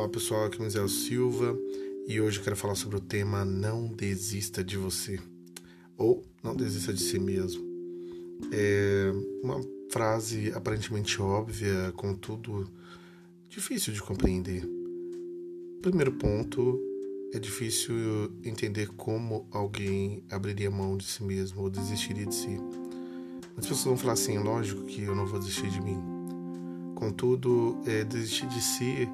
Olá pessoal, aqui é Mizel Silva e hoje eu quero falar sobre o tema Não desista de você ou Não desista de si mesmo. É uma frase aparentemente óbvia, contudo difícil de compreender. Primeiro ponto, é difícil entender como alguém abriria mão de si mesmo ou desistiria de si. As pessoas vão falar assim: lógico que eu não vou desistir de mim. Contudo, é, desistir de si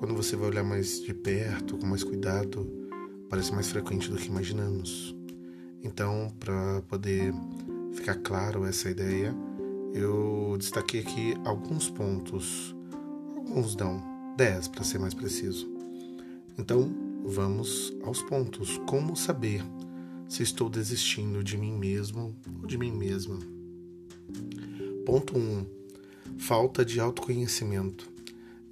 quando você vai olhar mais de perto, com mais cuidado, parece mais frequente do que imaginamos. Então, para poder ficar claro essa ideia, eu destaquei aqui alguns pontos. Alguns dão 10 para ser mais preciso. Então, vamos aos pontos. Como saber se estou desistindo de mim mesmo ou de mim mesma? Ponto 1. Um, falta de autoconhecimento.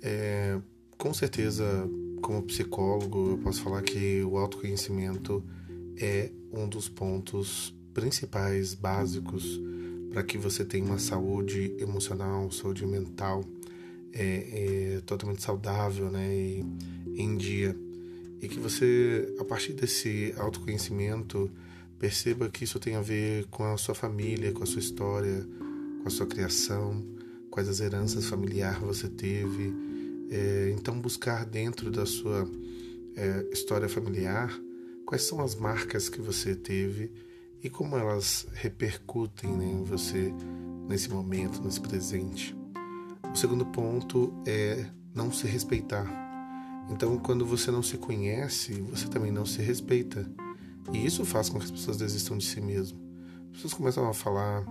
É, com certeza, como psicólogo, eu posso falar que o autoconhecimento é um dos pontos principais, básicos, para que você tenha uma saúde emocional, saúde mental é, é, totalmente saudável né, e em dia. E que você, a partir desse autoconhecimento, perceba que isso tem a ver com a sua família, com a sua história, com a sua criação, quais as heranças familiares você teve é, então, buscar dentro da sua é, história familiar quais são as marcas que você teve e como elas repercutem né, em você nesse momento, nesse presente. O segundo ponto é não se respeitar. Então, quando você não se conhece, você também não se respeita. E isso faz com que as pessoas desistam de si mesmo. As pessoas começam a falar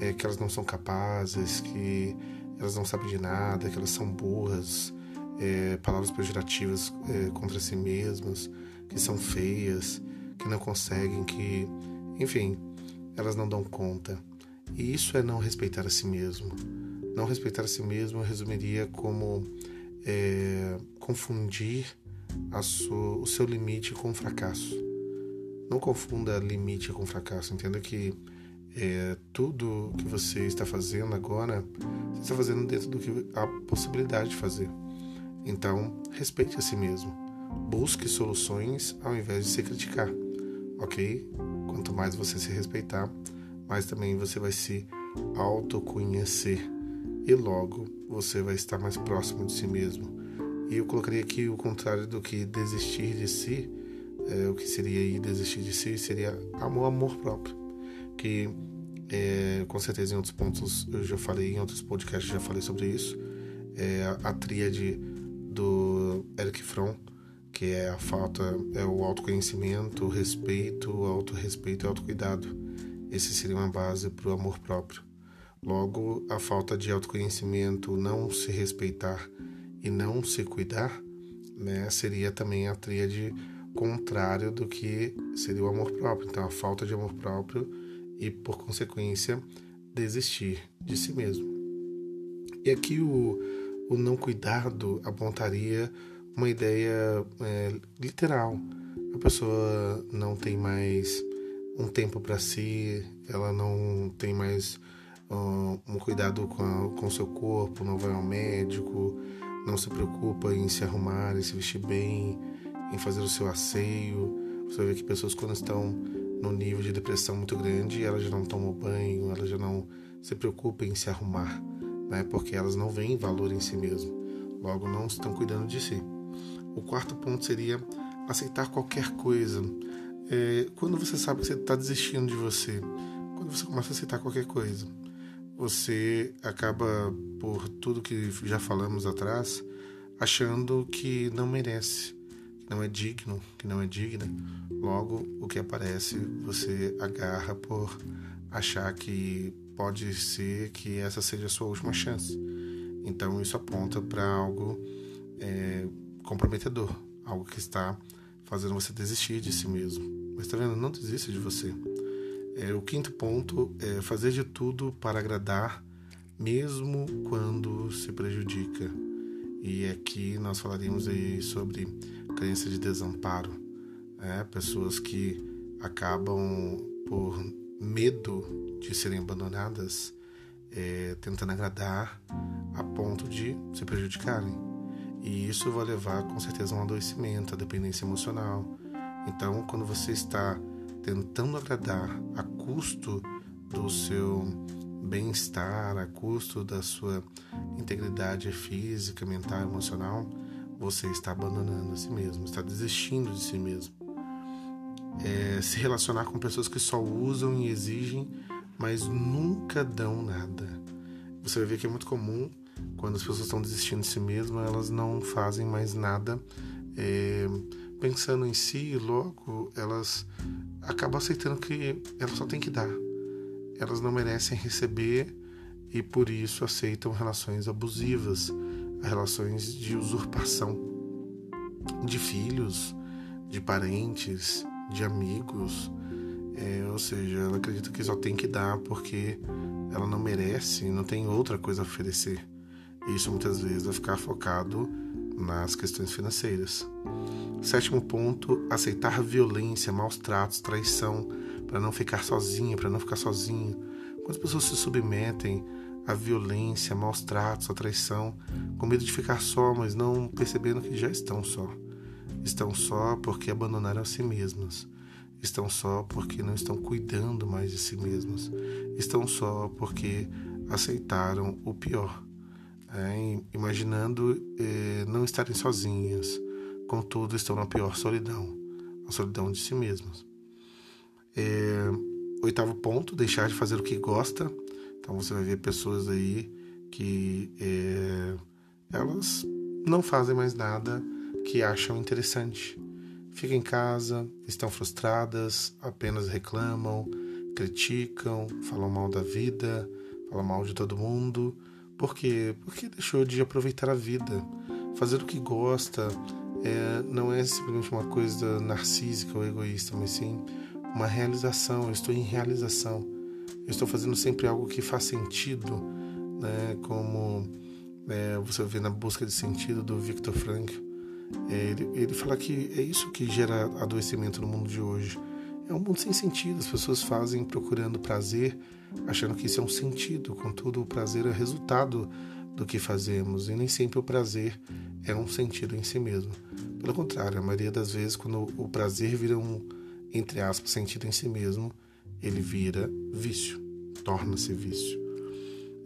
é, que elas não são capazes, que elas não sabem de nada, que elas são burras, é, palavras pejorativas é, contra si mesmas, que são feias, que não conseguem, que, enfim, elas não dão conta. E isso é não respeitar a si mesmo. Não respeitar a si mesmo eu resumiria como é, confundir sua, o seu limite com fracasso. Não confunda limite com fracasso. Entenda que é, tudo que você está fazendo agora, você está fazendo dentro do que há possibilidade de fazer. Então, respeite a si mesmo. Busque soluções ao invés de se criticar, ok? Quanto mais você se respeitar, mais também você vai se autoconhecer e logo você vai estar mais próximo de si mesmo. E eu colocaria aqui o contrário do que desistir de si. É, o que seria desistir de si seria amor, amor próprio. Que é, com certeza em outros pontos eu já falei, em outros podcasts já falei sobre isso. É, a tríade do Eric Fromm, que é a falta, é o autoconhecimento, o respeito, o autorrespeito e o autocuidado. Esse seria uma base para o amor próprio. Logo, a falta de autoconhecimento, não se respeitar e não se cuidar, né, seria também a tríade contrário do que seria o amor próprio. Então, a falta de amor próprio e, por consequência, desistir de si mesmo. E aqui o, o não cuidado apontaria uma ideia é, literal. A pessoa não tem mais um tempo para si, ela não tem mais um cuidado com o seu corpo, não vai ao médico, não se preocupa em se arrumar, em se vestir bem, em fazer o seu asseio. Você ver que pessoas quando estão no nível de depressão muito grande, elas já não tomam banho, elas já não se preocupam em se arrumar né? porque elas não veem valor em si mesmas, logo não estão cuidando de si. O quarto ponto seria aceitar qualquer coisa. É, quando você sabe que você está desistindo de você, quando você começa a aceitar qualquer coisa, você acaba, por tudo que já falamos atrás, achando que não merece, que não é digno, que não é digna. Logo, o que aparece, você agarra por achar que pode ser que essa seja a sua última chance. Então isso aponta para algo é, comprometedor, algo que está fazendo você desistir de si mesmo. Mas está vendo? Não desista de você. É, o quinto ponto é fazer de tudo para agradar, mesmo quando se prejudica. E aqui nós falaríamos aí sobre crença de desamparo, né? pessoas que acabam por medo de serem abandonadas, é, tentando agradar a ponto de se prejudicarem. E isso vai levar com certeza a um adoecimento, a dependência emocional. Então, quando você está tentando agradar a custo do seu bem-estar, a custo da sua integridade física, mental, emocional, você está abandonando a si mesmo, está desistindo de si mesmo. É, se relacionar com pessoas que só usam e exigem, mas nunca dão nada. Você vai ver que é muito comum quando as pessoas estão desistindo de si mesmas, elas não fazem mais nada é, pensando em si, logo elas acabam aceitando que elas só têm que dar. Elas não merecem receber e por isso aceitam relações abusivas, relações de usurpação de filhos, de parentes, de amigos. É, ou seja, ela acredita que só tem que dar porque ela não merece, não tem outra coisa a oferecer. Isso muitas vezes vai ficar focado nas questões financeiras. Sétimo ponto, aceitar violência, maus tratos, traição, para não ficar sozinha, para não ficar sozinho. Quantas pessoas se submetem à violência, maus tratos, à traição, com medo de ficar só, mas não percebendo que já estão só. Estão só porque abandonaram a si mesmas. Estão só porque não estão cuidando mais de si mesmas. Estão só porque aceitaram o pior é, imaginando é, não estarem sozinhas, contudo estão na pior solidão, a solidão de si mesmas. É, oitavo ponto, deixar de fazer o que gosta. Então você vai ver pessoas aí que é, elas não fazem mais nada que acham interessante. Ficam em casa, estão frustradas, apenas reclamam, criticam, falam mal da vida, falam mal de todo mundo por quê? Porque deixou de aproveitar a vida. Fazer o que gosta é, não é simplesmente uma coisa narcísica ou egoísta, mas sim uma realização. Eu estou em realização. Eu estou fazendo sempre algo que faz sentido, né? como é, você vê na busca de sentido do Viktor Frankl. É, ele, ele fala que é isso que gera adoecimento no mundo de hoje. É um mundo sem sentido. As pessoas fazem procurando prazer achando que isso é um sentido, contudo, o prazer é resultado do que fazemos e nem sempre o prazer é um sentido em si mesmo. Pelo contrário, a maioria das vezes, quando o prazer vira um, entre aspas, sentido em si mesmo, ele vira vício, torna-se vício.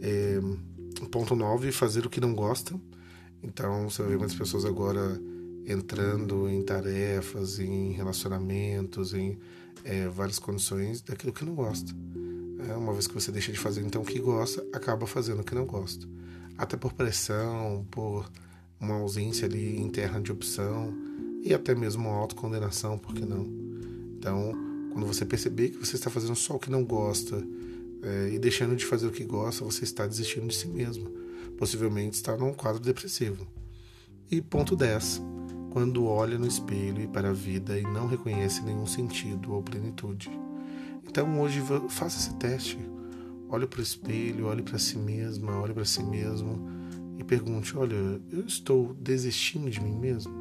É, ponto 9, fazer o que não gosta. Então, você vê muitas pessoas agora entrando em tarefas, em relacionamentos, em é, várias condições daquilo que não gosta. É, uma vez que você deixa de fazer então o que gosta, acaba fazendo o que não gosta. Até por pressão, por uma ausência ali interna de opção e até mesmo uma autocondenação, por que não? Então, quando você perceber que você está fazendo só o que não gosta é, e deixando de fazer o que gosta, você está desistindo de si mesmo. Possivelmente está num quadro depressivo. E ponto 10. Quando olha no espelho e para a vida e não reconhece nenhum sentido ou plenitude. Então hoje faça esse teste. Olhe para o espelho, olhe para si mesma, olhe para si mesmo e pergunte: olha, eu estou desistindo de mim mesmo?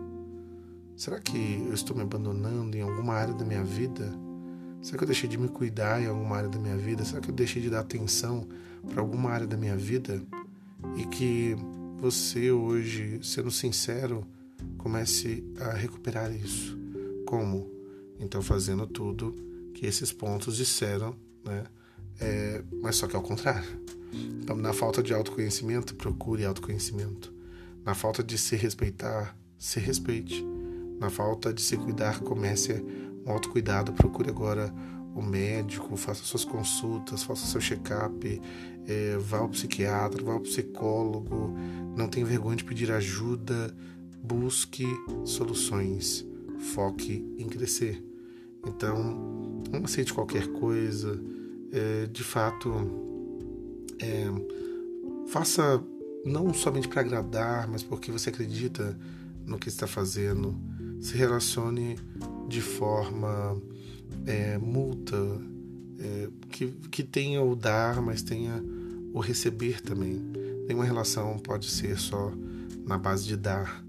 Será que eu estou me abandonando em alguma área da minha vida? Será que eu deixei de me cuidar em alguma área da minha vida? Será que eu deixei de dar atenção para alguma área da minha vida? E que você hoje, sendo sincero, comece a recuperar isso. Como? Então, fazendo tudo que esses pontos disseram, né? É, mas só que é o contrário. Então, na falta de autoconhecimento, procure autoconhecimento. Na falta de se respeitar, se respeite. Na falta de se cuidar, comece um autocuidado. Procure agora o médico, faça suas consultas, faça seu check-up, é, vá ao psiquiatra, vá ao psicólogo. Não tenha vergonha de pedir ajuda. Busque soluções. Foque em crescer. Então, não aceite qualquer coisa. É, de fato, é, faça não somente para agradar, mas porque você acredita no que está fazendo. Se relacione de forma é, multa, é, que, que tenha o dar, mas tenha o receber também. Nenhuma relação pode ser só na base de dar,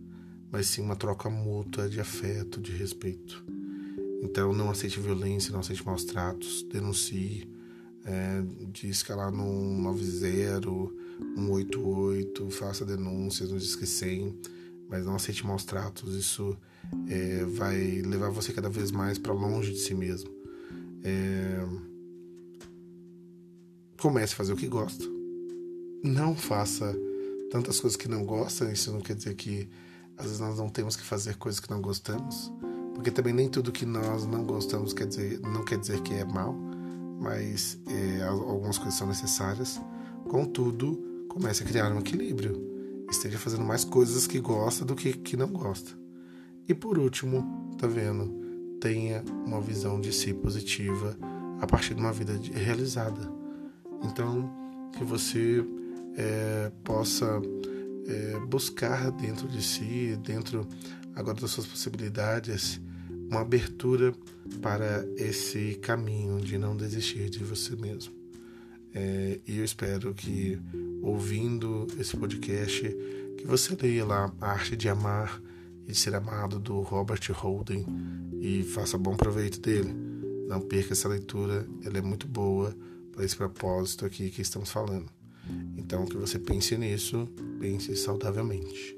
mas sim uma troca mútua de afeto, de respeito. Então não aceite violência, não aceite maus tratos, denuncie, é, de escalar no 90, 188, faça denúncias no Disque 100, mas não aceite maus tratos. Isso é, vai levar você cada vez mais para longe de si mesmo. É... Comece a fazer o que gosta. Não faça tantas coisas que não gosta. Isso não quer dizer que às vezes nós não temos que fazer coisas que não gostamos, porque também nem tudo que nós não gostamos quer dizer, não quer dizer que é mal, mas é, algumas coisas são necessárias. Contudo, comece a criar um equilíbrio. Esteja fazendo mais coisas que gosta do que que não gosta. E por último, tá vendo? Tenha uma visão de si positiva a partir de uma vida realizada. Então, que você é, possa é, buscar dentro de si, dentro agora das suas possibilidades, uma abertura para esse caminho de não desistir de você mesmo. É, e eu espero que, ouvindo esse podcast, que você leia lá A Arte de Amar e de Ser Amado, do Robert Holden, e faça bom proveito dele. Não perca essa leitura, ela é muito boa para esse propósito aqui que estamos falando. Então, que você pense nisso, pense saudavelmente.